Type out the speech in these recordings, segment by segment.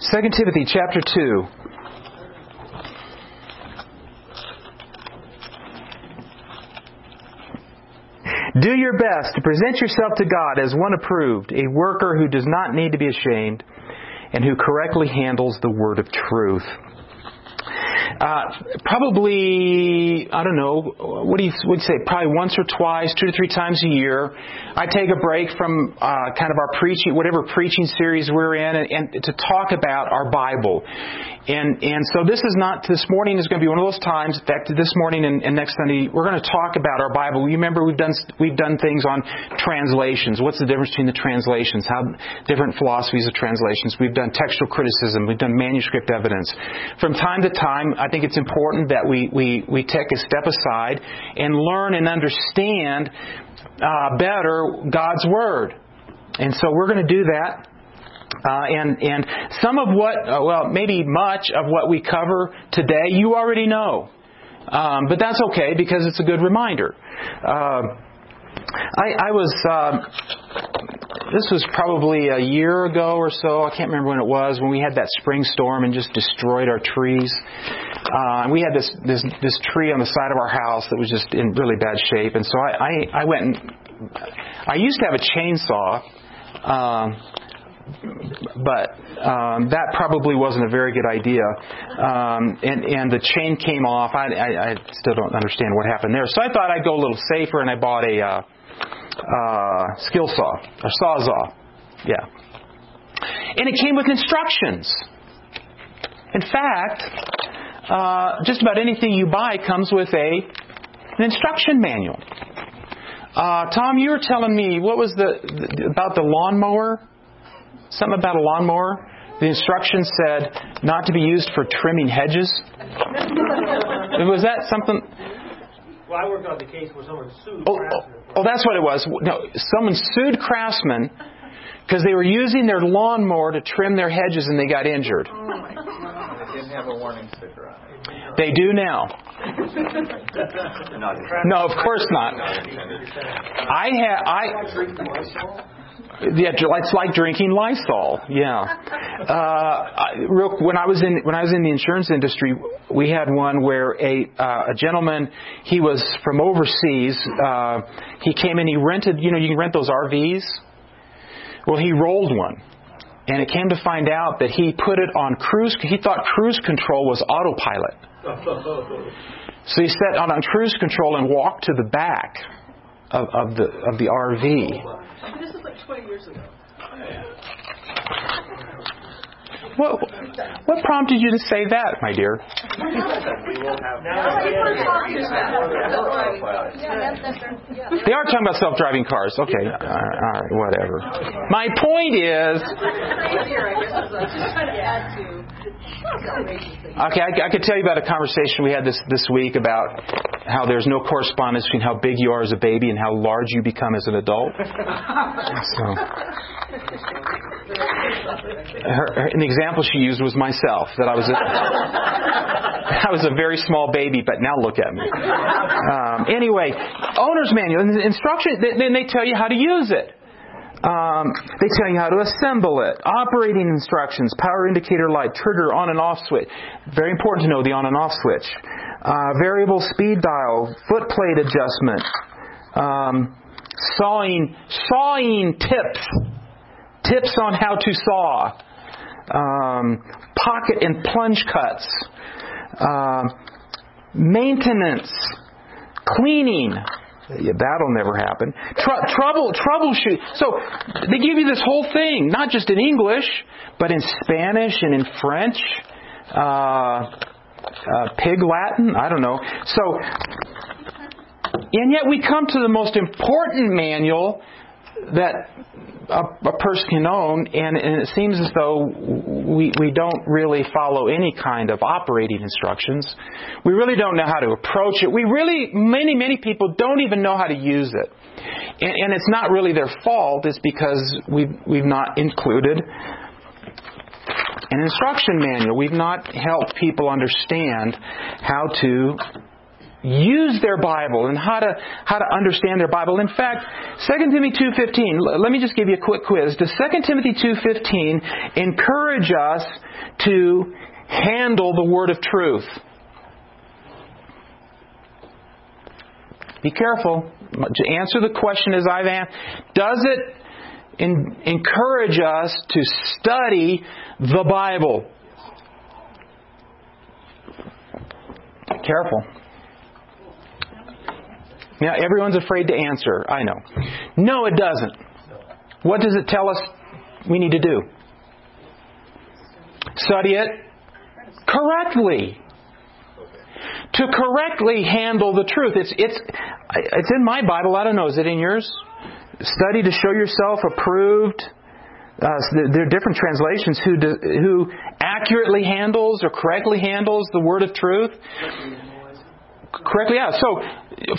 2 Timothy chapter 2. Do your best to present yourself to God as one approved, a worker who does not need to be ashamed, and who correctly handles the word of truth. Uh, probably, I don't know, what do you would say? Probably once or twice, two to three times a year, I take a break from uh, kind of our preaching, whatever preaching series we're in, and, and to talk about our Bible. And and so this is not this morning is going to be one of those times. Fact, this morning and, and next Sunday we're going to talk about our Bible. You remember we've done we've done things on translations. What's the difference between the translations? How different philosophies of translations. We've done textual criticism. We've done manuscript evidence. From time to time, I think it's important that we we we take a step aside and learn and understand uh, better God's word. And so we're going to do that. Uh, and and some of what, uh, well, maybe much of what we cover today, you already know. Um, but that's okay because it's a good reminder. Uh, I, I was. Um, this was probably a year ago or so. I can't remember when it was when we had that spring storm and just destroyed our trees. Uh, and we had this this this tree on the side of our house that was just in really bad shape. And so I I, I went and I used to have a chainsaw. Um, but um, that probably wasn't a very good idea. Um, and and the chain came off. I, I, I still don't understand what happened there. So I thought I'd go a little safer, and I bought a uh, uh, skill saw, a sawzall. Yeah. And it came with instructions. In fact, uh, just about anything you buy comes with a an instruction manual. Uh, Tom, you were telling me what was the, the about the lawnmower? Something about a lawnmower. The instructions said not to be used for trimming hedges. was that something? Well, I worked on the case where someone sued. Oh, oh, oh, that's what it was. No, someone sued Craftsman because they were using their lawnmower to trim their hedges and they got injured. Oh they didn't have a warning sticker on it. They do now. no, of course not. I had I. Yeah, it's like drinking Lysol. Yeah. Uh, real, when I was in when I was in the insurance industry, we had one where a uh, a gentleman he was from overseas. Uh, he came in. He rented. You know, you can rent those RVs. Well, he rolled one, and it came to find out that he put it on cruise. He thought cruise control was autopilot. So he set on, on cruise control and walked to the back of, of the of the RV. This is like 20 years ago. Oh, What, what prompted you to say that, my dear? They are talking about self-driving cars. Okay, all right, whatever. My point is. Okay, I, I could tell you about a conversation we had this this week about how there's no correspondence between how big you are as a baby and how large you become as an adult. So, her, her, an example she used was myself. That I was a, I was a very small baby, but now look at me. Um, anyway, owner's manual instruction. Then they tell you how to use it. Um, they tell you how to assemble it. Operating instructions, power indicator light, trigger, on and off switch. Very important to know the on and off switch. Uh, variable speed dial, foot plate adjustment, um, sawing, sawing tips, tips on how to saw, um, pocket and plunge cuts, uh, maintenance, cleaning. That'll never happen. Tr- trouble, troubleshoot. So they give you this whole thing, not just in English, but in Spanish and in French, uh, uh, Pig Latin. I don't know. So, and yet we come to the most important manual that a, a person can own, and, and, it seems as though we, we don't really follow any kind of operating instructions. We really don't know how to approach it. We really, many, many people don't even know how to use it. And, and it's not really their fault, it's because we've, we've not included an instruction manual. We've not helped people understand how to use their Bible and how to how to understand their Bible. In fact, 2 Timothy 2:15, let me just give you a quick quiz. Does 2 Timothy 2:15 encourage us to handle the word of truth? Be careful. To answer the question as I've asked, does it in, encourage us to study the Bible? Careful. Now, everyone's afraid to answer. I know. No, it doesn't. What does it tell us we need to do? Study it correctly. To correctly handle the truth. It's, it's, it's in my Bible. I don't know. Is it in yours? Study to show yourself approved. Uh, there are different translations who, do, who accurately handles or correctly handles the word of truth. Correctly, yeah. So,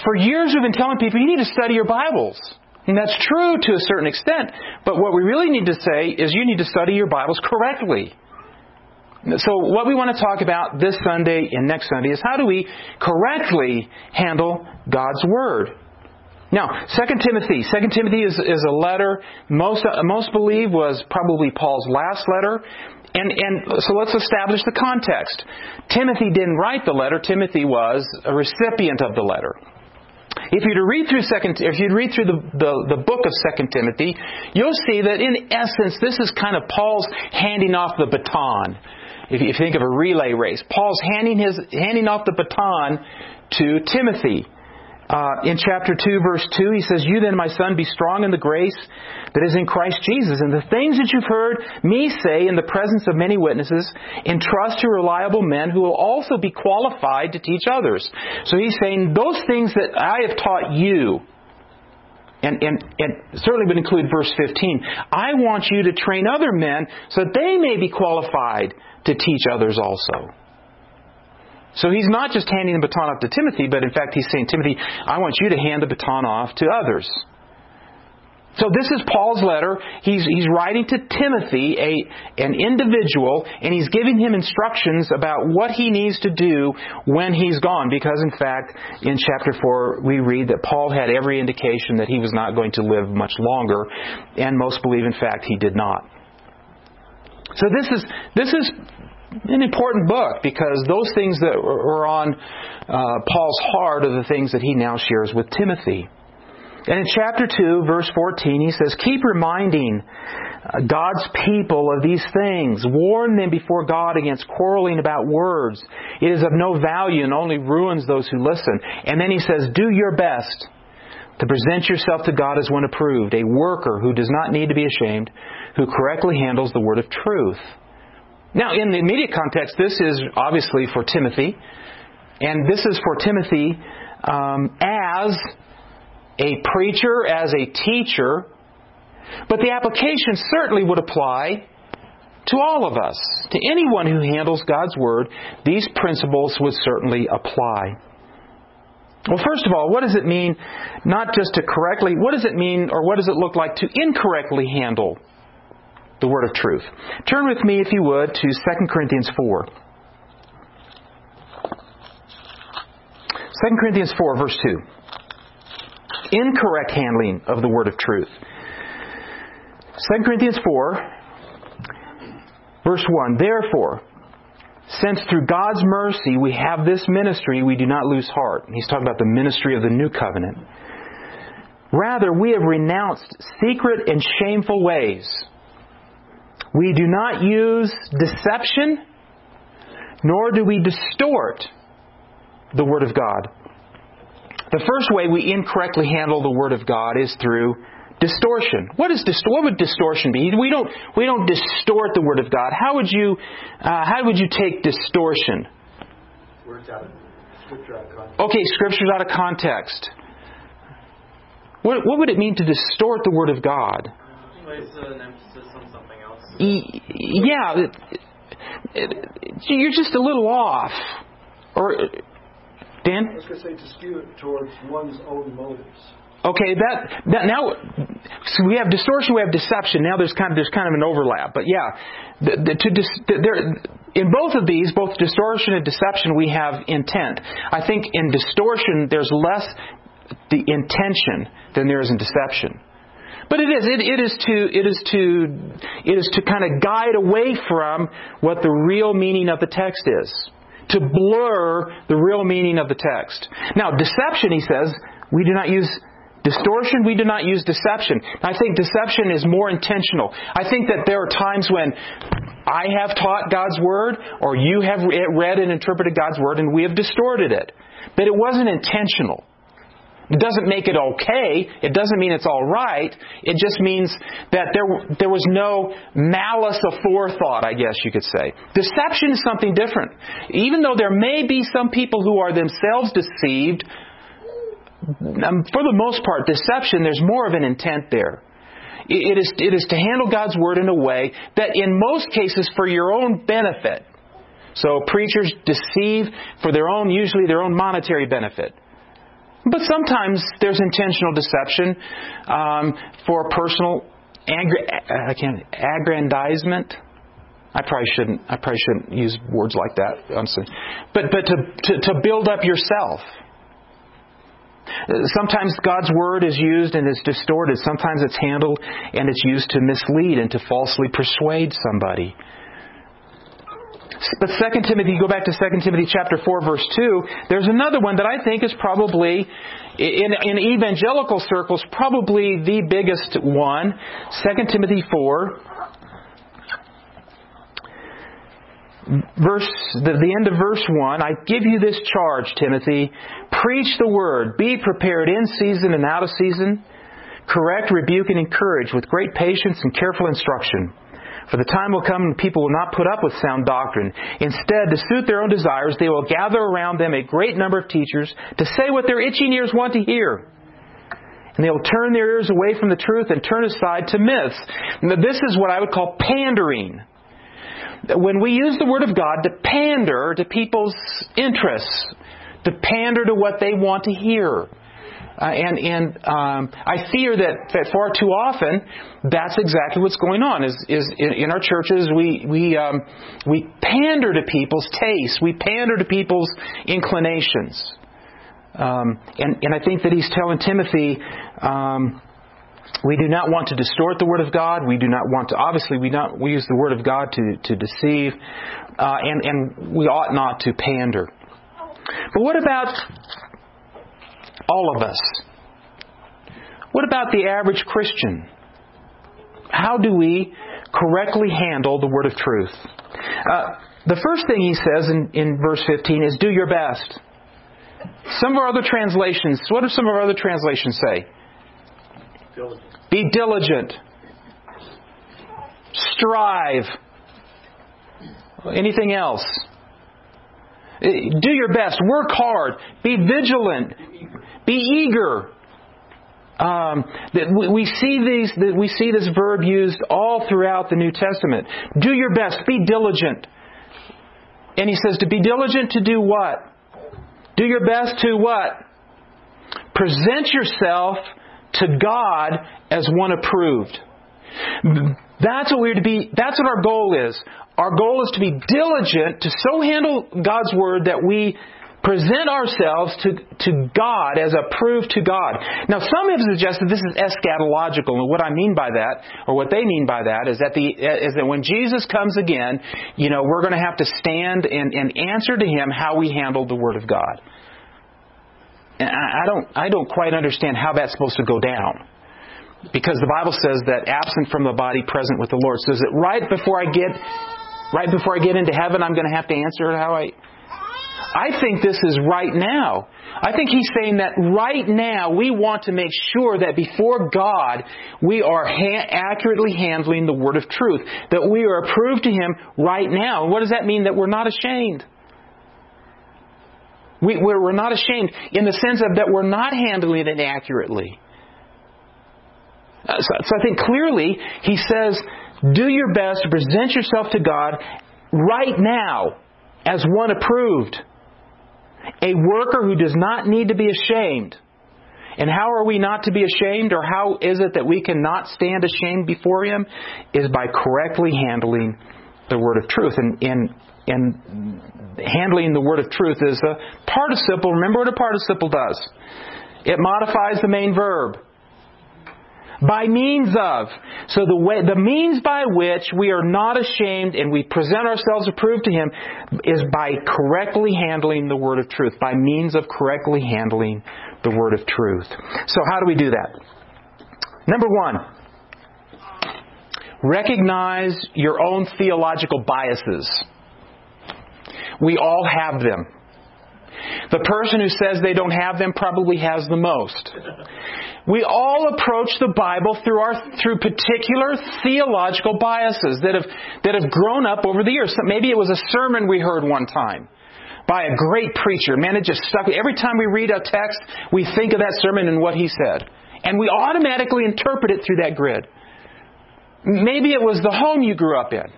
for years we've been telling people you need to study your Bibles. And that's true to a certain extent. But what we really need to say is you need to study your Bibles correctly. So, what we want to talk about this Sunday and next Sunday is how do we correctly handle God's Word? Now, 2 Timothy. 2 Timothy is, is a letter most, most believe was probably Paul's last letter. And, and so let's establish the context. Timothy didn't write the letter. Timothy was a recipient of the letter. If you read through second, if you read through the, the, the book of Second Timothy, you'll see that in essence this is kind of Paul's handing off the baton. If you think of a relay race, Paul's handing his handing off the baton to Timothy. Uh, in chapter 2, verse 2, he says, You then, my son, be strong in the grace that is in Christ Jesus. And the things that you've heard me say in the presence of many witnesses, entrust to reliable men who will also be qualified to teach others. So he's saying, Those things that I have taught you, and, and, and certainly would include verse 15. I want you to train other men so that they may be qualified to teach others also. So he's not just handing the baton off to Timothy, but in fact he's saying, Timothy, I want you to hand the baton off to others. So this is Paul's letter. He's, he's writing to Timothy, a, an individual, and he's giving him instructions about what he needs to do when he's gone. Because in fact, in chapter 4, we read that Paul had every indication that he was not going to live much longer, and most believe, in fact, he did not. So this is, this is an important book because those things that were on uh, Paul's heart are the things that he now shares with Timothy. And in chapter 2, verse 14, he says, Keep reminding uh, God's people of these things. Warn them before God against quarreling about words. It is of no value and only ruins those who listen. And then he says, Do your best to present yourself to God as one approved, a worker who does not need to be ashamed, who correctly handles the word of truth. Now, in the immediate context, this is obviously for Timothy, and this is for Timothy um, as a preacher, as a teacher, but the application certainly would apply to all of us. To anyone who handles God's Word, these principles would certainly apply. Well, first of all, what does it mean not just to correctly, what does it mean or what does it look like to incorrectly handle the word of truth. Turn with me, if you would, to 2 Corinthians 4. 2 Corinthians 4, verse 2. Incorrect handling of the word of truth. 2 Corinthians 4, verse 1. Therefore, since through God's mercy we have this ministry, we do not lose heart. He's talking about the ministry of the new covenant. Rather, we have renounced secret and shameful ways we do not use deception, nor do we distort the Word of God. The first way we incorrectly handle the Word of God is through distortion. What is dist- what would distortion be? We don't we don't distort the Word of God. How would you uh, how would you take distortion? Words out of scripture out of context. Okay, scriptures out of context. What, what would it mean to distort the Word of God? Place an emphasis on something else. Yeah, you're just a little off. Or Dan? I was going to say to skew it towards one's own motives. Okay, that, that now so we have distortion, we have deception. Now there's kind of there's kind of an overlap, but yeah, the, the, to dis, there in both of these, both distortion and deception, we have intent. I think in distortion, there's less the intention than there is in deception. But it is. It, it is to. It is to. It is to kind of guide away from what the real meaning of the text is. To blur the real meaning of the text. Now, deception, he says, we do not use distortion. We do not use deception. I think deception is more intentional. I think that there are times when I have taught God's word, or you have read and interpreted God's word, and we have distorted it. But it wasn't intentional. It doesn't make it okay. It doesn't mean it's all right. It just means that there, there was no malice aforethought, I guess you could say. Deception is something different. Even though there may be some people who are themselves deceived, um, for the most part, deception, there's more of an intent there. It is, it is to handle God's Word in a way that, in most cases, for your own benefit. So preachers deceive for their own, usually their own monetary benefit. But sometimes there's intentional deception um, for personal can't, aggrandizement. I probably shouldn't. I probably shouldn't use words like that. Honestly. But but to, to, to build up yourself. Sometimes God's word is used and is distorted. Sometimes it's handled and it's used to mislead and to falsely persuade somebody. But 2 Timothy, you go back to 2 Timothy chapter 4 verse 2, there's another one that I think is probably, in, in evangelical circles, probably the biggest one. 2 Timothy 4, verse the, the, end of verse 1 i give you this charge timothy. Preach the word. Be prepared in season and out of season. Correct rebuke and encourage with great patience and careful instruction for the time will come when people will not put up with sound doctrine. Instead, to suit their own desires, they will gather around them a great number of teachers to say what their itching ears want to hear. And they will turn their ears away from the truth and turn aside to myths. Now, this is what I would call pandering. When we use the Word of God to pander to people's interests, to pander to what they want to hear. Uh, and and um, I fear that, that far too often that's exactly what's going on. Is is in, in our churches we we um, we pander to people's tastes, we pander to people's inclinations, um, and and I think that he's telling Timothy. Um, we do not want to distort the word of God. We do not want to. Obviously, we not we use the word of God to to deceive, uh, and and we ought not to pander. But what about all of us. What about the average Christian? How do we correctly handle the word of truth? Uh, the first thing he says in, in verse 15 is do your best. Some of our other translations, what do some of our other translations say? Diligent. Be diligent. Strive. Anything else? Do your best. Work hard. Be vigilant. Be eager. Um, that we see these, that we see this verb used all throughout the New Testament. Do your best. Be diligent. And he says to be diligent to do what? Do your best to what? Present yourself to God as one approved. That's what we're to be, that's what our goal is. Our goal is to be diligent to so handle God's Word that we present ourselves to, to God as approved to God. Now, some have suggested this is eschatological, and what I mean by that, or what they mean by that, is that the is that when Jesus comes again, you know, we're going to have to stand and, and answer to Him how we handled the Word of God. And I, I don't I don't quite understand how that's supposed to go down. Because the Bible says that absent from the body, present with the Lord. So is it right before I get right before I get into heaven I'm going to have to answer how I I think this is right now. I think he's saying that right now we want to make sure that before God we are ha- accurately handling the word of truth, that we are approved to him right now. What does that mean? That we're not ashamed. We, are not ashamed in the sense of that we're not handling it accurately. Uh, so, so I think clearly he says, do your best to present yourself to God right now as one approved a worker who does not need to be ashamed. And how are we not to be ashamed, or how is it that we cannot stand ashamed before Him? Is by correctly handling the word of truth. And, and, and handling the word of truth is a participle. Remember what a participle does? It modifies the main verb. By means of. So the way, the means by which we are not ashamed and we present ourselves approved to Him is by correctly handling the word of truth. By means of correctly handling the word of truth. So how do we do that? Number one, recognize your own theological biases. We all have them. The person who says they don't have them probably has the most. We all approach the Bible through our through particular theological biases that have that have grown up over the years. Maybe it was a sermon we heard one time by a great preacher. Man, it just stuck. Every time we read a text, we think of that sermon and what he said. And we automatically interpret it through that grid. Maybe it was the home you grew up in.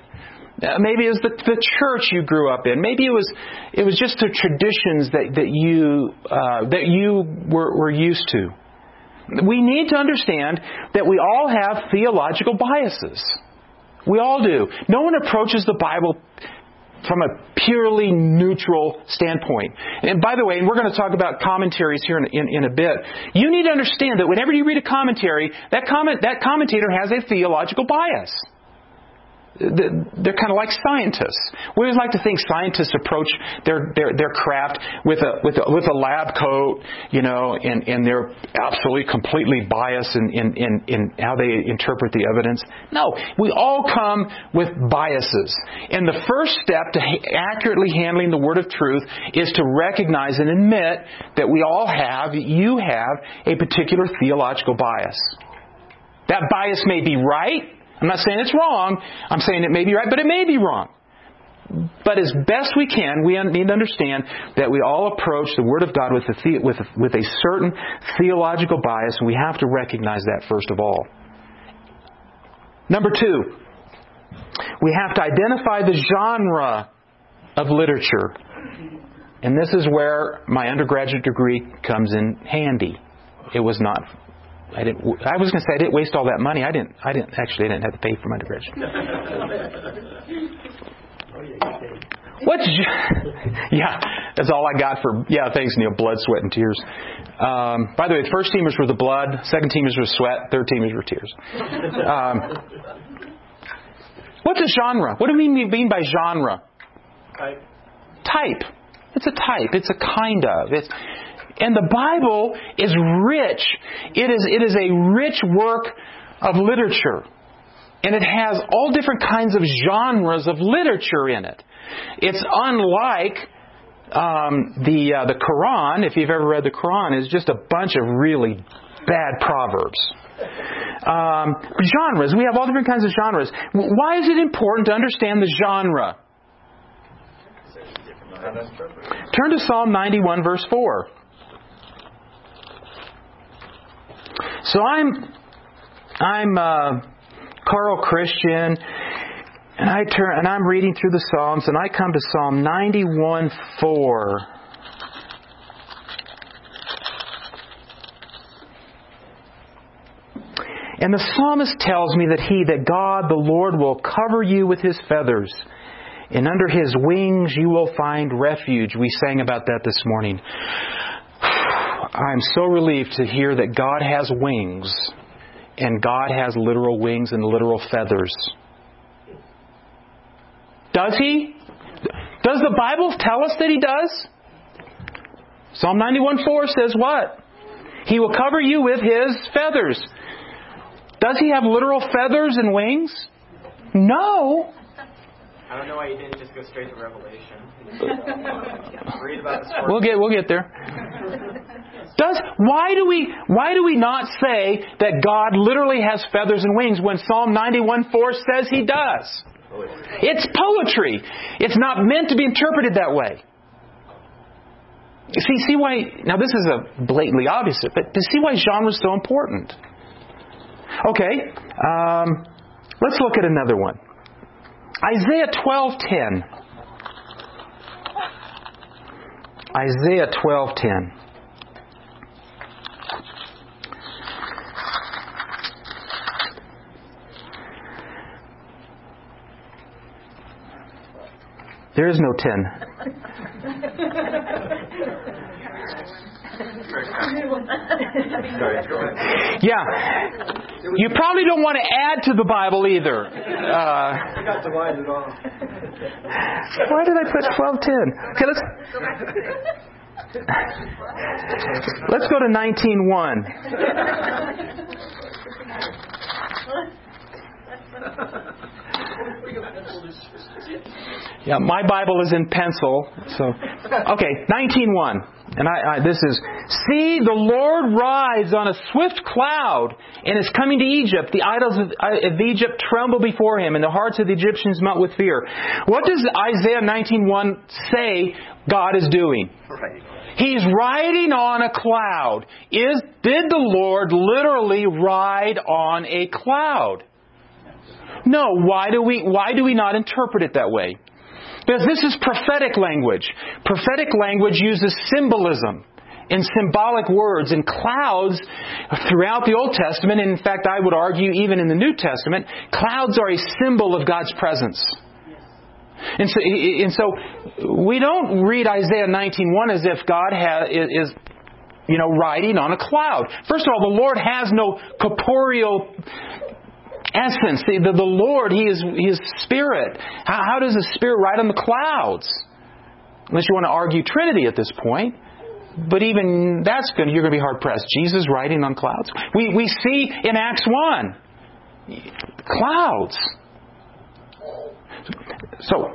Uh, maybe it was the, the church you grew up in. Maybe it was it was just the traditions that that you uh, that you were, were used to. We need to understand that we all have theological biases. We all do. No one approaches the Bible from a purely neutral standpoint. And by the way, and we're going to talk about commentaries here in, in, in, a bit, you need to understand that whenever you read a commentary, that, comment, that commentator has a theological bias they're kind of like scientists. We always like to think scientists approach their their, their craft with a with a with a lab coat, you know, and, and they're absolutely completely biased in, in, in, in how they interpret the evidence. No, we all come with biases. And the first step to accurately handling the word of truth is to recognize and admit that we all have, you have, a particular theological bias. That bias may be right, I'm not saying it's wrong. I'm saying it may be right, but it may be wrong. But as best we can, we need to understand that we all approach the Word of God with a, the, with a, with a certain theological bias, and we have to recognize that first of all. Number two, we have to identify the genre of literature. And this is where my undergraduate degree comes in handy. It was not I didn't. I was going to say I didn't waste all that money. I didn't. I didn't actually. I didn't have to pay for my undergraduate. What's yeah? That's all I got for yeah. Thanks, Neil. Blood, sweat, and tears. Um, by the way, the first teamers were the blood. Second teamers were sweat. Third teamers were tears. Um, what's a genre? What do we mean by genre? Type. Type. It's a type. It's a kind of. It's and the Bible is rich. It is, it is a rich work of literature. And it has all different kinds of genres of literature in it. It's unlike um, the uh, the Quran. If you've ever read the Quran, is just a bunch of really bad proverbs. Um, genres. We have all different kinds of genres. Why is it important to understand the genre? Turn to Psalm 91, verse 4. So I'm I'm uh, Carl Christian, and I turn and I'm reading through the Psalms, and I come to Psalm 91 4. And the psalmist tells me that he, that God, the Lord, will cover you with his feathers, and under his wings you will find refuge. We sang about that this morning. I'm so relieved to hear that God has wings, and God has literal wings and literal feathers. Does He? Does the Bible tell us that He does? Psalm 91:4 says what? He will cover you with His feathers. Does He have literal feathers and wings? No. I don't know why you didn't just go straight to Revelation. Read about the We'll get we'll get there. Does why do we why do we not say that God literally has feathers and wings when Psalm 91:4 says he does? It's poetry. It's not meant to be interpreted that way. See, see why now this is a blatantly obvious, but to see why genre is so important. Okay, um, let's look at another one. Isaiah 12:10. Isaiah 12:10. There is no 10. Yeah. You probably don't want to add to the Bible either. Uh, why did I put 12, 10? Okay, let's. Let's go to 19.1. Yeah, my Bible is in pencil. So, okay, 19.1. And I, I, this is, See, the Lord rides on a swift cloud and is coming to Egypt. The idols of, uh, of Egypt tremble before him, and the hearts of the Egyptians melt with fear. What does Isaiah 19.1 say God is doing? He's riding on a cloud. Is, did the Lord literally ride on a cloud? No. Why do we, why do we not interpret it that way? Because this is prophetic language. Prophetic language uses symbolism and symbolic words and clouds throughout the Old Testament. And in fact, I would argue even in the New Testament, clouds are a symbol of God's presence. And so, and so we don't read Isaiah 19.1 as if God has, is, you know, riding on a cloud. First of all, the Lord has no corporeal essence. The, the, the Lord, He is His Spirit. How, how does the Spirit ride on the clouds? Unless you want to argue Trinity at this point. But even that's good. You're going to be hard pressed. Jesus riding on clouds. We we see in Acts one clouds. So,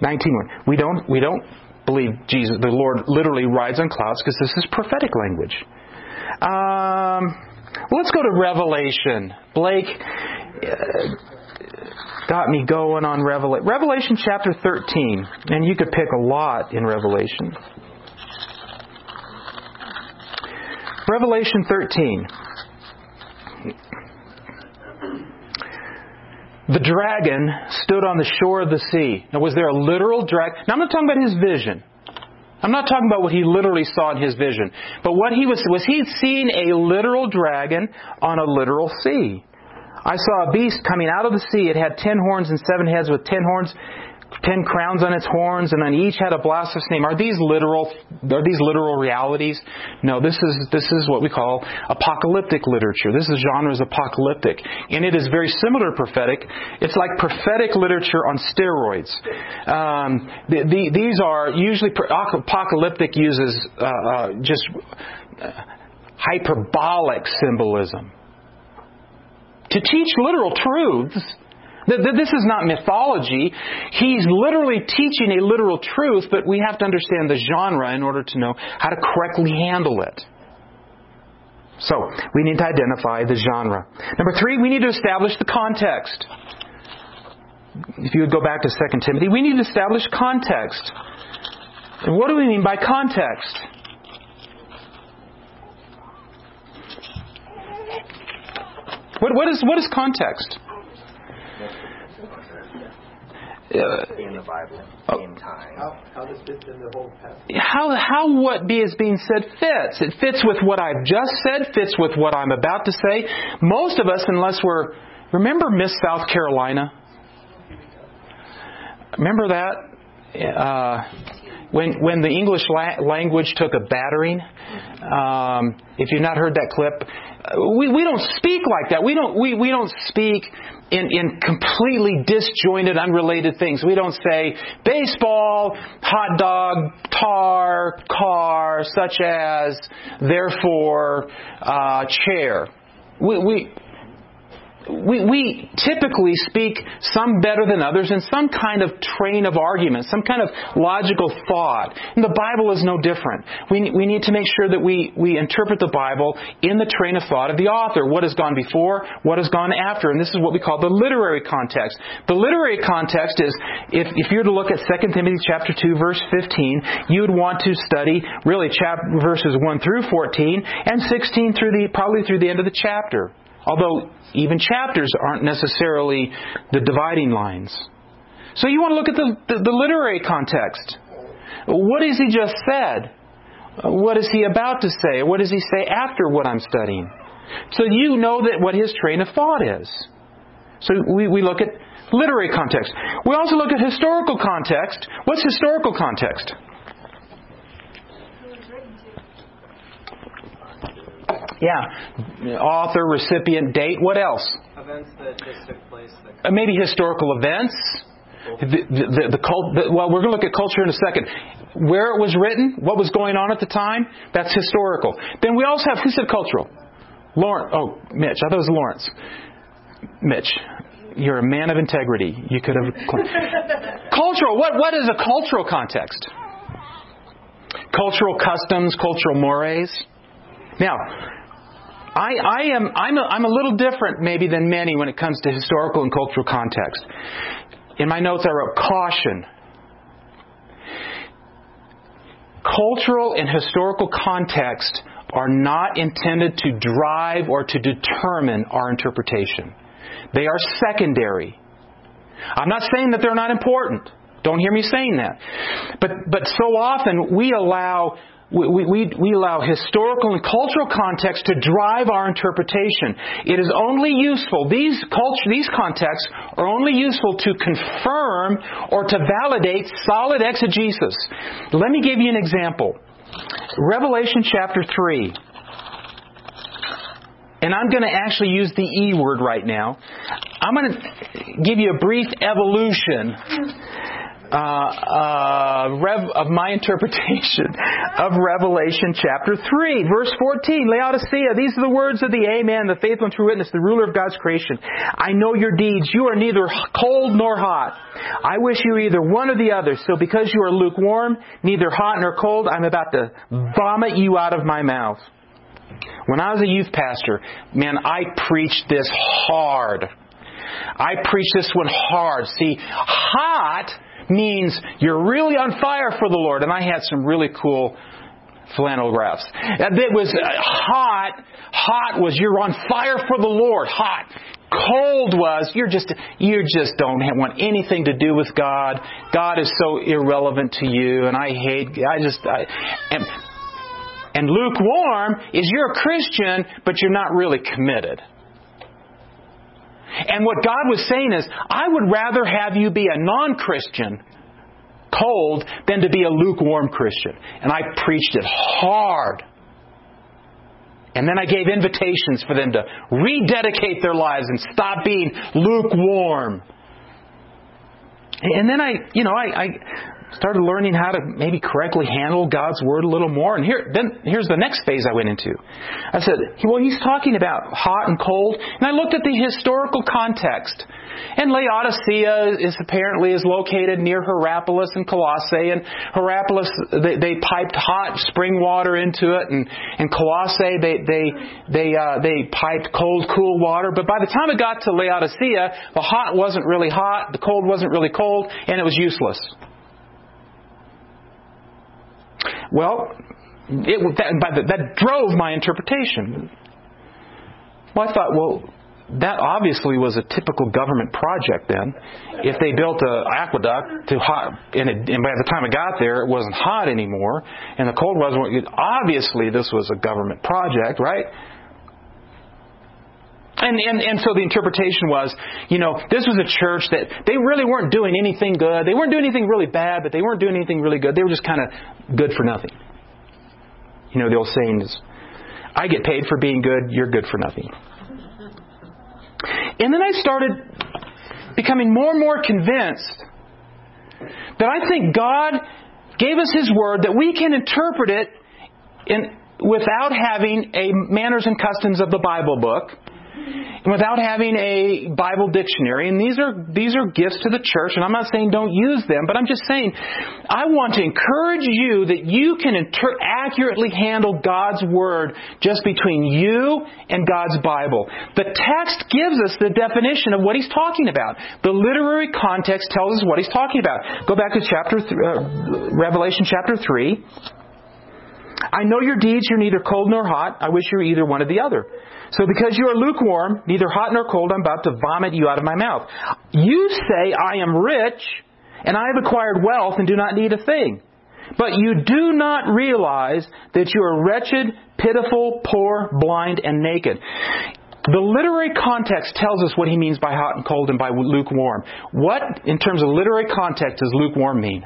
19. We don't we don't believe Jesus, the Lord, literally rides on clouds because this is prophetic language. Um, let's go to Revelation. Blake uh, got me going on Revelation. Revelation chapter 13, and you could pick a lot in Revelation. Revelation 13. The dragon stood on the shore of the sea. Now, was there a literal dragon? Now, I'm not talking about his vision. I'm not talking about what he literally saw in his vision. But what he was, was he seeing a literal dragon on a literal sea? I saw a beast coming out of the sea. It had ten horns and seven heads with ten horns, ten crowns on its horns, and on each had a blasphemous name. Are these literal? Are these literal realities? No. This is this is what we call apocalyptic literature. This is genre is apocalyptic, and it is very similar to prophetic. It's like prophetic literature on steroids. Um, the, the, these are usually apocalyptic uses uh, uh, just uh, hyperbolic symbolism to teach literal truths. This is not mythology. He's literally teaching a literal truth, but we have to understand the genre in order to know how to correctly handle it. So, we need to identify the genre. Number three, we need to establish the context. If you would go back to 2 Timothy, we need to establish context. And what do we mean by context? What, what, is, what is context? In the Bible, in time. How, how this fits in the whole passage. How, how what be is being said fits. It fits with what I've just said, fits with what I'm about to say. Most of us, unless we're. Remember Miss South Carolina? Remember that? Uh, when when the English la- language took a battering. Um, if you've not heard that clip, we we don't speak like that. We don't we we don't speak in in completely disjointed, unrelated things. We don't say baseball, hot dog, tar, car, such as, therefore, uh, chair. We we we, we typically speak some better than others in some kind of train of argument, some kind of logical thought. And the Bible is no different. We, we need to make sure that we, we interpret the Bible in the train of thought of the author. What has gone before, what has gone after. And this is what we call the literary context. The literary context is, if, if you were to look at 2 Timothy chapter 2 verse 15, you would want to study really chap, verses 1 through 14 and 16 through the, probably through the end of the chapter. Although even chapters aren't necessarily the dividing lines. So you want to look at the, the, the literary context. What has he just said? What is he about to say? What does he say after what I'm studying? So you know that what his train of thought is. So we, we look at Literary context. We also look at historical context. What's historical context? Yeah. Author, recipient, date. What else? Events that just took place. Uh, maybe historical events. The, the, the, the cult, the, well, we're going to look at culture in a second. Where it was written, what was going on at the time, that's historical. Then we also have, who said cultural? Lawrence. Oh, Mitch. I thought it was Lawrence. Mitch, you're a man of integrity. You could have. cultural. What, what is a cultural context? Cultural customs, cultural mores. Now, I, I am I'm a, I'm a little different maybe than many when it comes to historical and cultural context. In my notes, I wrote caution. Cultural and historical context are not intended to drive or to determine our interpretation. They are secondary. I'm not saying that they're not important. Don't hear me saying that. But but so often we allow we, we, we allow historical and cultural context to drive our interpretation. It is only useful, these, these contexts are only useful to confirm or to validate solid exegesis. Let me give you an example. Revelation chapter 3. And I'm going to actually use the E word right now. I'm going to give you a brief evolution uh, uh, rev, of my interpretation of Revelation chapter 3, verse 14. Laodicea, these are the words of the Amen, the faithful and true witness, the ruler of God's creation. I know your deeds. You are neither cold nor hot. I wish you either one or the other. So because you are lukewarm, neither hot nor cold, I'm about to vomit you out of my mouth. When I was a youth pastor, man, I preached this hard. I preached this one hard. See, hot means you're really on fire for the Lord. And I had some really cool flannel graphs. It was uh, hot. Hot was you're on fire for the Lord. Hot. Cold was you're just you just don't want anything to do with God. God is so irrelevant to you, and I hate. I just I, and and lukewarm is you're a Christian, but you're not really committed. And what God was saying is, I would rather have you be a non Christian, cold, than to be a lukewarm Christian. And I preached it hard. And then I gave invitations for them to rededicate their lives and stop being lukewarm. And then I, you know, I, I started learning how to maybe correctly handle God's word a little more. And here, then here's the next phase I went into. I said, well, he's talking about hot and cold, and I looked at the historical context. And Laodicea is apparently is located near Hierapolis and Colossae, and Hierapolis they, they piped hot spring water into it, and and Colossae they they they uh, they piped cold cool water. But by the time it got to Laodicea, the hot wasn't really hot, the cold wasn't really cold, and it was useless. Well, it, that, that drove my interpretation. Well, I thought, well, that obviously was a typical government project then. If they built an aqueduct to hot, and, it, and by the time it got there, it wasn't hot anymore, and the cold wasn't. Obviously, this was a government project, right? And, and, and so the interpretation was, you know, this was a church that they really weren't doing anything good. They weren't doing anything really bad, but they weren't doing anything really good. They were just kind of good for nothing. You know, the old saying is, I get paid for being good, you're good for nothing. And then I started becoming more and more convinced that I think God gave us His Word that we can interpret it in, without having a manners and customs of the Bible book and without having a Bible dictionary. And these are these are gifts to the church, and I'm not saying don't use them, but I'm just saying I want to encourage you that you can inter- accurately handle God's word just between you and God's Bible. The text gives us the definition of what he's talking about. The literary context tells us what he's talking about. Go back to chapter th- uh, Revelation chapter 3. I know your deeds, you're neither cold nor hot. I wish you were either one or the other. So because you are lukewarm, neither hot nor cold, I'm about to vomit you out of my mouth. You say, I am rich, and I have acquired wealth and do not need a thing. But you do not realize that you are wretched, pitiful, poor, blind, and naked. The literary context tells us what he means by hot and cold and by lukewarm. What, in terms of literary context, does lukewarm mean?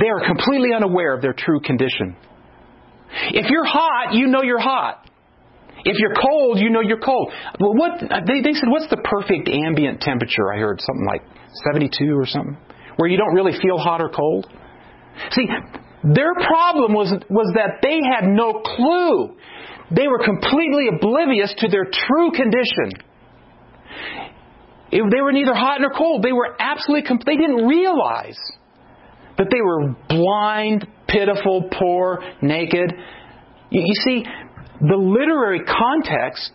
They are completely unaware of their true condition. If you're hot, you know you're hot. If you're cold, you know you're cold. Well, what they, they said, what's the perfect ambient temperature? I heard something like 72 or something, where you don't really feel hot or cold. See, their problem was was that they had no clue. They were completely oblivious to their true condition. They were neither hot nor cold. They were absolutely. They didn't realize that they were blind, pitiful, poor, naked. You see, the literary context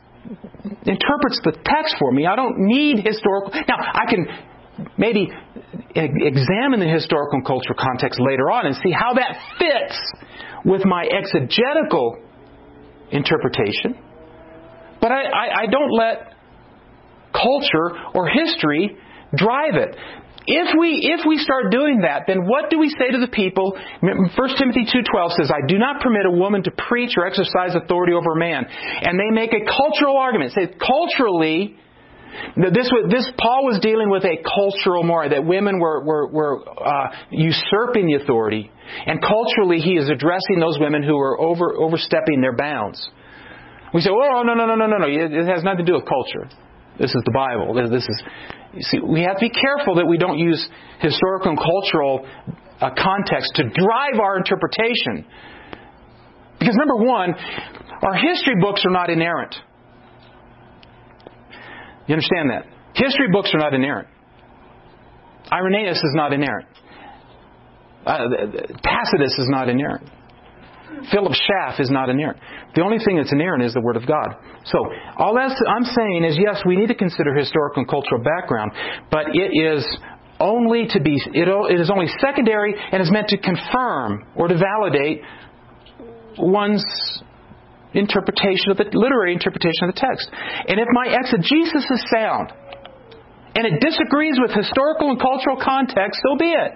interprets the text for me. I don't need historical. Now, I can maybe examine the historical and cultural context later on and see how that fits with my exegetical interpretation. But I, I, I don't let culture or history drive it. If we if we start doing that, then what do we say to the people? 1 Timothy 2:12 says, "I do not permit a woman to preach or exercise authority over a man." And they make a cultural argument. Say culturally, this this Paul was dealing with a cultural more that women were were, were uh, usurping the authority, and culturally he is addressing those women who are over overstepping their bounds. We say, "Oh no no no no no no! It has nothing to do with culture. This is the Bible. This is see, we have to be careful that we don't use historical and cultural uh, context to drive our interpretation. Because number one, our history books are not inerrant. You understand that? History books are not inerrant. Irenaeus is not inerrant. Uh, Tacitus is not inerrant. Philip Schaff is not inerrant. The only thing that's inerrant is the Word of God. So, all that I'm saying is yes, we need to consider historical and cultural background, but it is only to be, it is only secondary and is meant to confirm or to validate one's interpretation of the literary interpretation of the text. And if my exegesis is sound and it disagrees with historical and cultural context, so be it.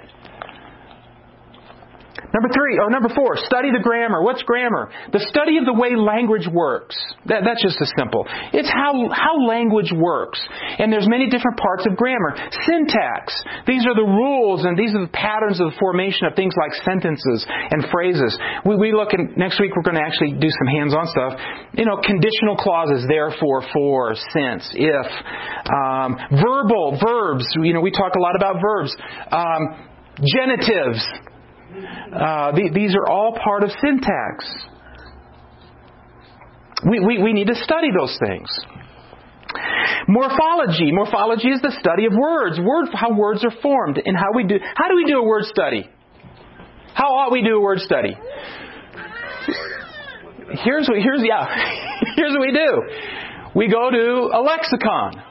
Number three, or number four, study the grammar. What's grammar? The study of the way language works. That, that's just as simple. It's how, how language works. And there's many different parts of grammar. Syntax. These are the rules and these are the patterns of the formation of things like sentences and phrases. We, we look at, next week we're going to actually do some hands-on stuff. You know, conditional clauses, therefore, for, since, if. Um, verbal, verbs. You know, we talk a lot about verbs. Um, genitives uh, the, these are all part of syntax. We, we, we need to study those things. Morphology. Morphology is the study of words. Word, how words are formed and how we do. How do we do a word study? How ought we do a word study? Here's what. Here's yeah. here's what we do. We go to a lexicon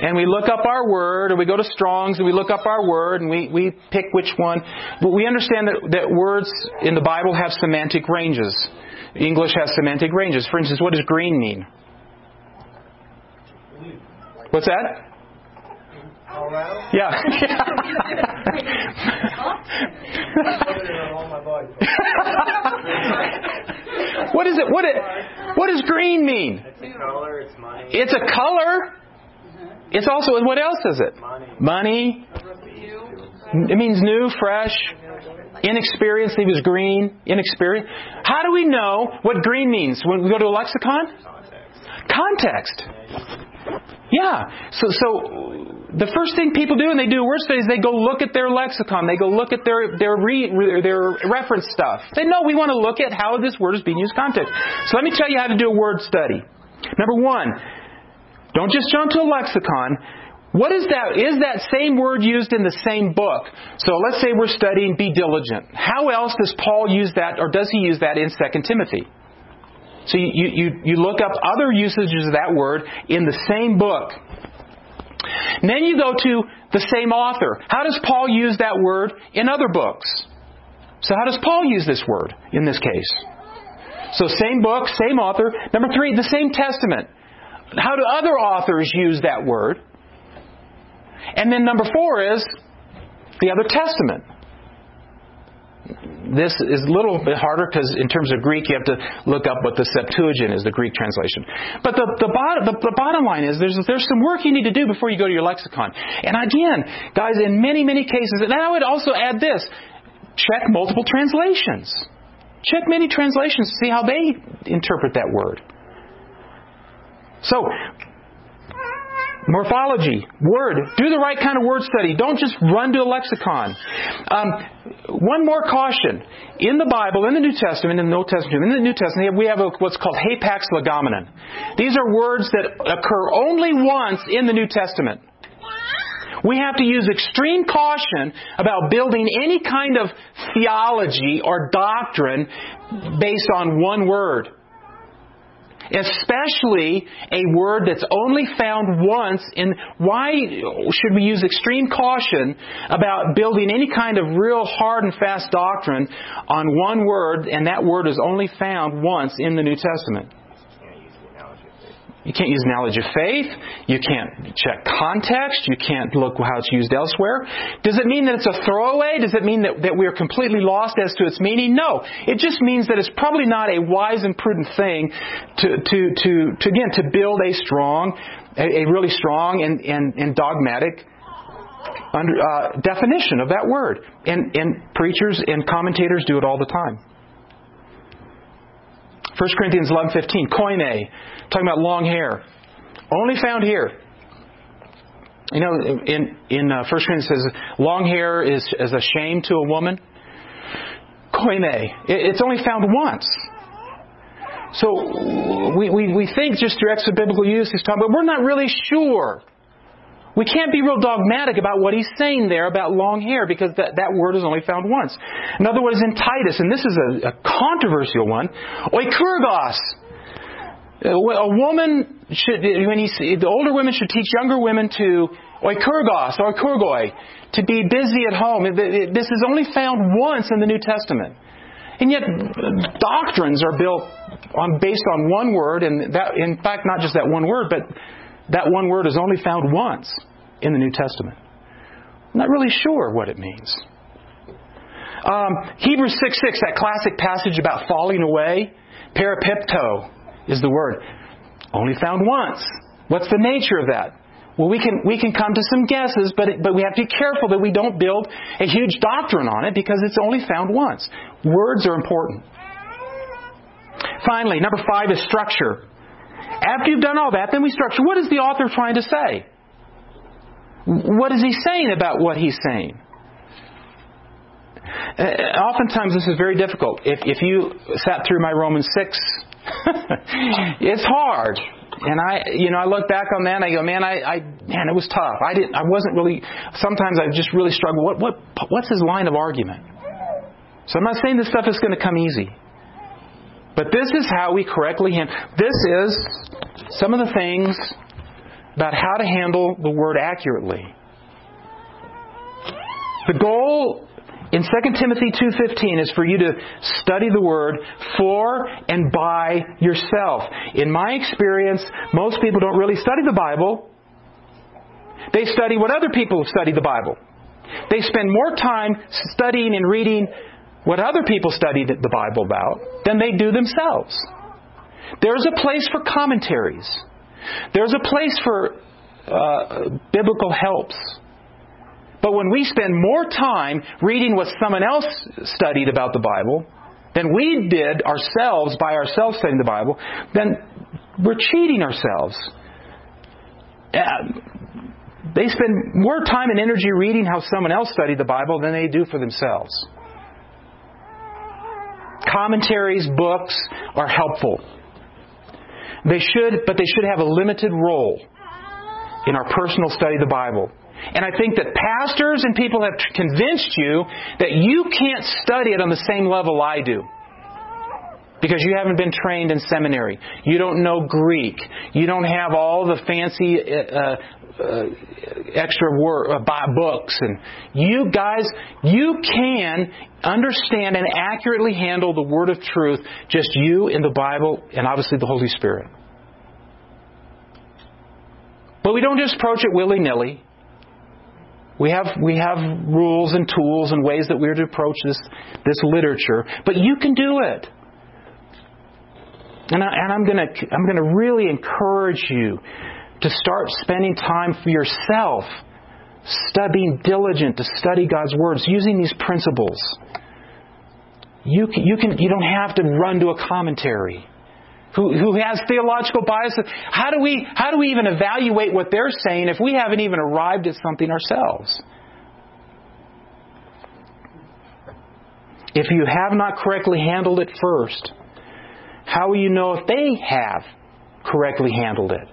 and we look up our word, or we go to Strong's and we look up our word and we, we pick which one. But we understand that, that words in the Bible have semantic ranges. English has semantic ranges. For instance, what does green mean? What's that? Yeah. what is it? What it? What does green mean? It's a color. It's money. It's a color. It's also, what else is it? Money. It means new, fresh, inexperienced. He was green, inexperienced. How do we know what green means when we go to a lexicon? Context. Context. Yeah. So, so the first thing people do when they do word studies, they go look at their lexicon. They go look at their their re, their reference stuff. They know we want to look at how this word is being used context. So let me tell you how to do a word study. Number one, don't just jump to a lexicon. What is that? Is that same word used in the same book? So let's say we're studying be diligent. How else does Paul use that, or does he use that in 2 Timothy? So you, you, you look up other usages of that word in the same book. And then you go to the same author. How does Paul use that word in other books? So how does Paul use this word in this case? So same book, same author. Number three, the same testament. How do other authors use that word? And then number four is the other testament. this is a little bit harder because in terms of Greek, you have to look up what the Septuagint is, the Greek translation. But the, the, bottom, the, the bottom line is there's, there's some work you need to do before you go to your lexicon. And again, guys, in many, many cases, and I would also add this check multiple translations. Check many translations to see how they interpret that word. So, morphology, word. Do the right kind of word study. Don't just run to a lexicon. Um, one more caution. In the Bible, in the New Testament, in the Old Testament, in the New Testament, we have what's called hapax legomenon. These are words that occur only once in the New Testament. We have to use extreme caution about building any kind of theology or doctrine based on one word especially a word that's only found once in why should we use extreme caution about building any kind of real hard and fast doctrine on one word and that word is only found once in the New Testament you can't use knowledge of faith. You can't check context. You can't look how it's used elsewhere. Does it mean that it's a throwaway? Does it mean that, that we are completely lost as to its meaning? No. It just means that it's probably not a wise and prudent thing to, to, to, to again, to build a strong, a, a really strong and, and, and dogmatic under, uh, definition of that word. And, and preachers and commentators do it all the time. 1 Corinthians 11:15, koine, talking about long hair. Only found here. You know, in in uh, 1 Corinthians says long hair is as a shame to a woman. Koine, it's only found once. So we, we, we think just through extra biblical use he's talking, but we're not really sure we can't be real dogmatic about what he's saying there about long hair because that, that word is only found once. Another one is in Titus, and this is a, a controversial one. Oikurgos. Uh, a woman should, when he, the older women should teach younger women to oikurgos, oikurgoi, to be busy at home. This is only found once in the New Testament. And yet, doctrines are built on, based on one word, and that, in fact, not just that one word, but that one word is only found once in the New Testament. I'm not really sure what it means. Um, Hebrews 6 6, that classic passage about falling away, parapipto is the word. Only found once. What's the nature of that? Well, we can, we can come to some guesses, but, it, but we have to be careful that we don't build a huge doctrine on it because it's only found once. Words are important. Finally, number five is structure. After you've done all that, then we structure. What is the author trying to say? What is he saying about what he's saying? Uh, oftentimes, this is very difficult. If, if you sat through my Romans 6, it's hard. And I, you know, I look back on that and I go, man, I, I, man, it was tough. I didn't, I wasn't really. Sometimes I just really struggle. What, what, what's his line of argument? So I'm not saying this stuff is going to come easy. But this is how we correctly handle. This is some of the things about how to handle the word accurately. The goal in 2 Timothy 2:15 is for you to study the word for and by yourself. In my experience, most people don't really study the Bible. They study what other people have studied the Bible. They spend more time studying and reading what other people study the Bible about than they do themselves. There's a place for commentaries. There's a place for uh, biblical helps. But when we spend more time reading what someone else studied about the Bible than we did ourselves by ourselves studying the Bible, then we're cheating ourselves. They spend more time and energy reading how someone else studied the Bible than they do for themselves commentaries, books are helpful. They should, but they should have a limited role in our personal study of the Bible. And I think that pastors and people have convinced you that you can't study it on the same level I do. Because you haven't been trained in seminary. You don't know Greek. You don't have all the fancy uh, uh, extra word, uh, books. And you guys, you can understand and accurately handle the word of truth, just you in the Bible and obviously the Holy Spirit. But we don't just approach it willy nilly. We have, we have rules and tools and ways that we're to approach this, this literature, but you can do it. And, I, I'm going to I'm going to really encourage you to start spending time for yourself, studying diligent to study God's words, using these principles. You can, you can you don't have to run to a commentary. Who, who has theological biases. How do we how do we even evaluate what they're saying if we haven't even arrived at something ourselves? If you have not correctly handled it first, how will you know if they have correctly handled it?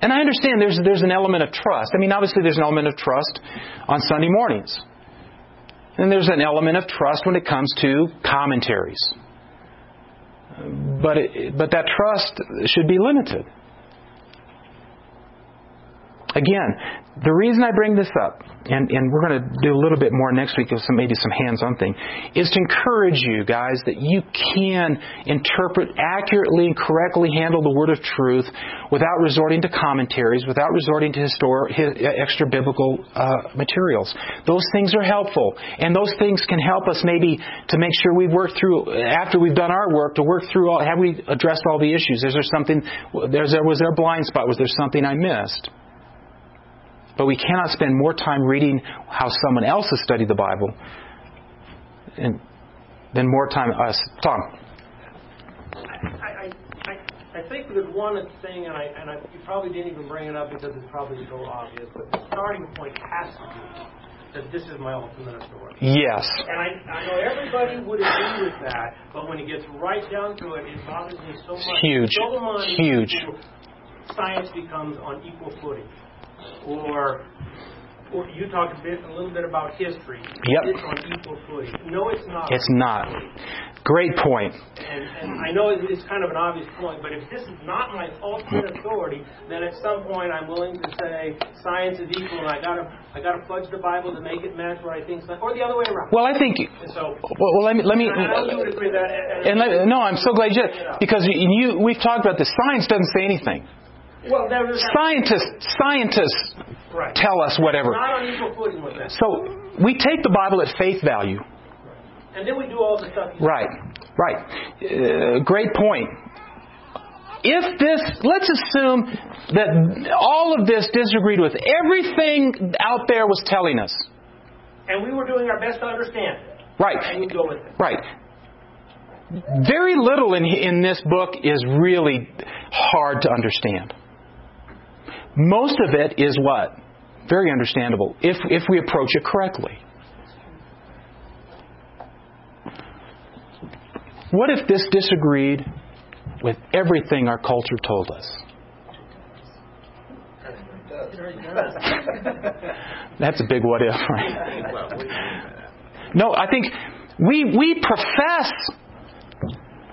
And I understand there's, there's an element of trust. I mean, obviously, there's an element of trust on Sunday mornings. And there's an element of trust when it comes to commentaries. But, it, but that trust should be limited. Again, the reason I bring this up, and, and we're going to do a little bit more next week with some, maybe some hands on thing, is to encourage you guys that you can interpret accurately and correctly handle the Word of truth without resorting to commentaries, without resorting to extra biblical uh, materials. Those things are helpful, and those things can help us maybe to make sure we've worked through, after we've done our work, to work through all, have we addressed all the issues? Is there something, there's, was there a blind spot? Was there something I missed? But we cannot spend more time reading how someone else has studied the Bible and, than more time uh, us. Tom. I, I, I think there's one thing, and I, and I, you probably didn't even bring it up because it's probably so obvious, but the starting point has to be that this is my ultimate authority. Yes. And I, I know everybody would agree with that, but when it gets right down to it, it bothers me so much. Huge. So much Huge. Science becomes on equal footing or or you talked a bit, a little bit about history. Yep. It's on equal footing. No, it's not. It's not. Great point. And, and I know it's kind of an obvious point, but if this is not my ultimate authority, then at some point I'm willing to say science is equal, and I gotta I gotta fudge the Bible to make it match what I think, or the other way around. Well, I think. And so, well, well, let me let me. I know you would agree that. And let, no, I'm so glad you did because you we've talked about this. Science doesn't say anything. Well, Scientists scientists right. tell us whatever. Not on equal footing with that. So we take the Bible at face value. And then we do all the stuff. Right, right. Uh, great point. If this, let's assume that all of this disagreed with everything out there was telling us. And we were doing our best to understand it. Right. And go with it. Right. Very little in, in this book is really hard to understand. Most of it is what? Very understandable if, if we approach it correctly. What if this disagreed with everything our culture told us? That's a big what if, right? No, I think we, we profess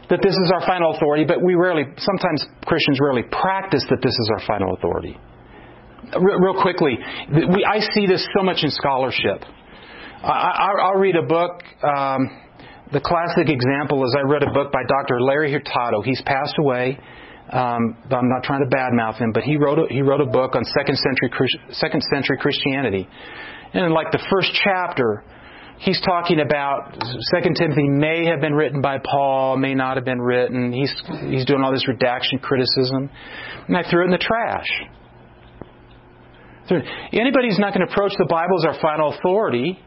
that this is our final authority, but we rarely, sometimes Christians rarely practice that this is our final authority. Real quickly, we, I see this so much in scholarship. I, will read a book. Um, the classic example is I read a book by Dr. Larry Hurtado. He's passed away. Um, I'm not trying to badmouth him, but he wrote a, he wrote a book on second century second century Christianity, and in like the first chapter, he's talking about Second Timothy may have been written by Paul, may not have been written. He's he's doing all this redaction criticism, and I threw it in the trash. Anybody who's not going to approach the Bible as our final authority,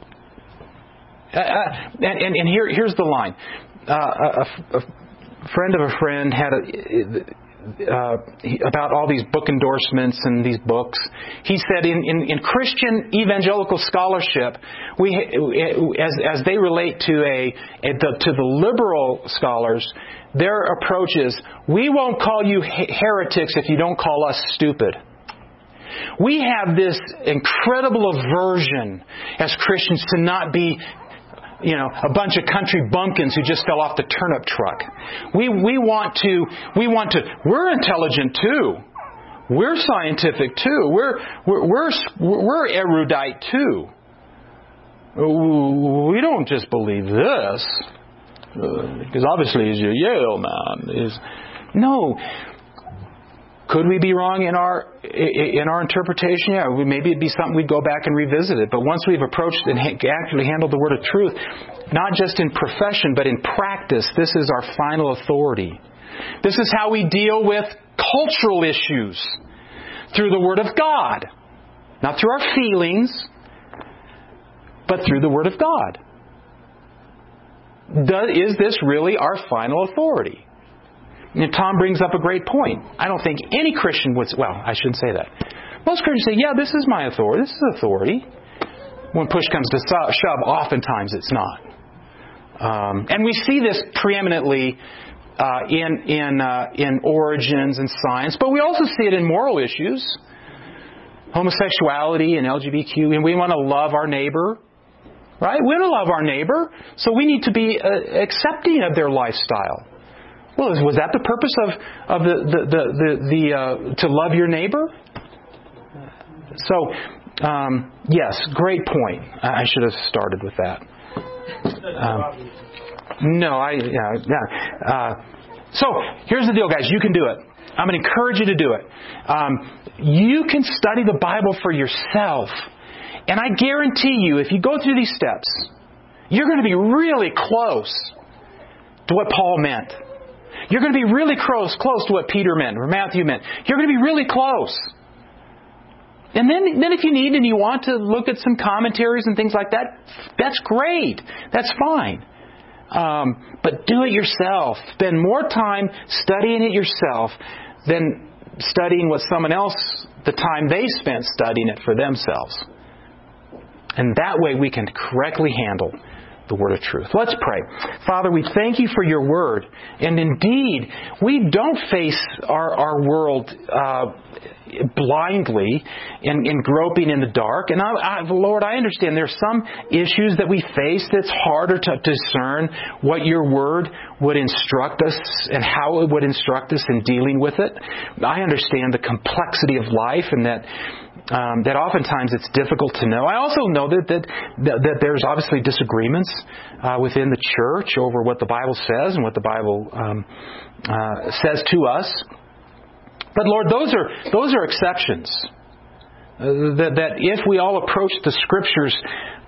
uh, uh, and, and, and here, here's the line. Uh, a, a, friend of a friend had a, uh, about all these book endorsements and these books. He said in, in, in Christian evangelical scholarship, we, as, as they relate to, a, the, to the liberal scholars, their approach is we won't call you heretics if you don't call us stupid. We have this incredible aversion as Christians to not be you know, a bunch of country bumpkins who just fell off the turnip truck. We, we want to, we want to, we're intelligent too. We're scientific too. We're, we're, we're, we're erudite too. We don't just believe this. Uh, because obviously he's a Yale man. Is no. Could we be wrong in our in our interpretation? Yeah, maybe it'd be something we'd go back and revisit it. But once we've approached and actually handled the word of truth, not just in profession but in practice, this is our final authority. This is how we deal with cultural issues through the word of God, not through our feelings, but through the word of God. Does, is this really our final authority? Tom brings up a great point. I don't think any Christian would, well, I shouldn't say that. Most Christians say, yeah, this is my authority. This is authority. When push comes to shove, oftentimes it's not. Um, and we see this preeminently uh, in, in, uh, in origins and science, but we also see it in moral issues homosexuality and LGBTQ, and we want to love our neighbor. Right? We want to love our neighbor, so we need to be uh, accepting of their lifestyle. Well, was that the purpose of, of the, the, the, the, the uh, to love your neighbor? So, um, yes, great point. I should have started with that. Um, no, I, yeah, yeah. Uh, so, here's the deal, guys. You can do it. I'm going to encourage you to do it. Um, you can study the Bible for yourself. And I guarantee you, if you go through these steps, you're going to be really close to what Paul meant. You're going to be really close, close to what Peter meant or Matthew meant. You're going to be really close. And then, then if you need and you want to look at some commentaries and things like that, that's great. That's fine. Um, but do it yourself. Spend more time studying it yourself than studying what someone else, the time they spent studying it for themselves. And that way we can correctly handle the word of truth. Let's pray. Father, we thank you for your word. And indeed, we don't face our, our world uh, blindly and, and, groping in the dark. And I, I, Lord, I understand there's some issues that we face that's harder to discern what your word would instruct us and how it would instruct us in dealing with it. I understand the complexity of life and that um, that oftentimes it's difficult to know. I also know that that, that, that there's obviously disagreements uh, within the church over what the Bible says and what the Bible um, uh, says to us. But Lord, those are those are exceptions. Uh, that, that if we all approach the Scriptures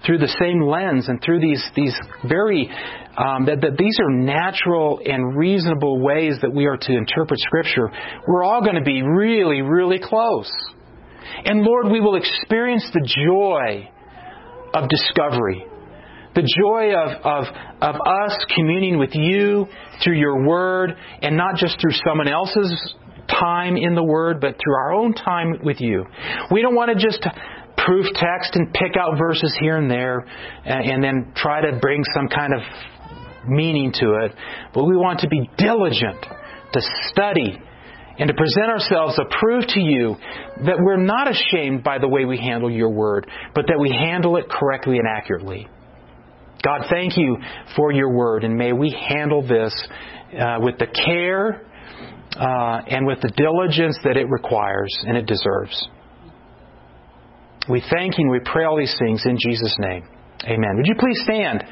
through the same lens and through these these very um, that, that these are natural and reasonable ways that we are to interpret Scripture, we're all going to be really, really close. And Lord, we will experience the joy of discovery. The joy of, of, of us communing with you through your word and not just through someone else's time in the word, but through our own time with you. We don't want to just proof text and pick out verses here and there and, and then try to bring some kind of meaning to it, but we want to be diligent to study and to present ourselves approved to you that we're not ashamed by the way we handle your word, but that we handle it correctly and accurately. God, thank you for your word, and may we handle this uh, with the care uh, and with the diligence that it requires and it deserves. We thank you and we pray all these things in Jesus' name. Amen. Would you please stand?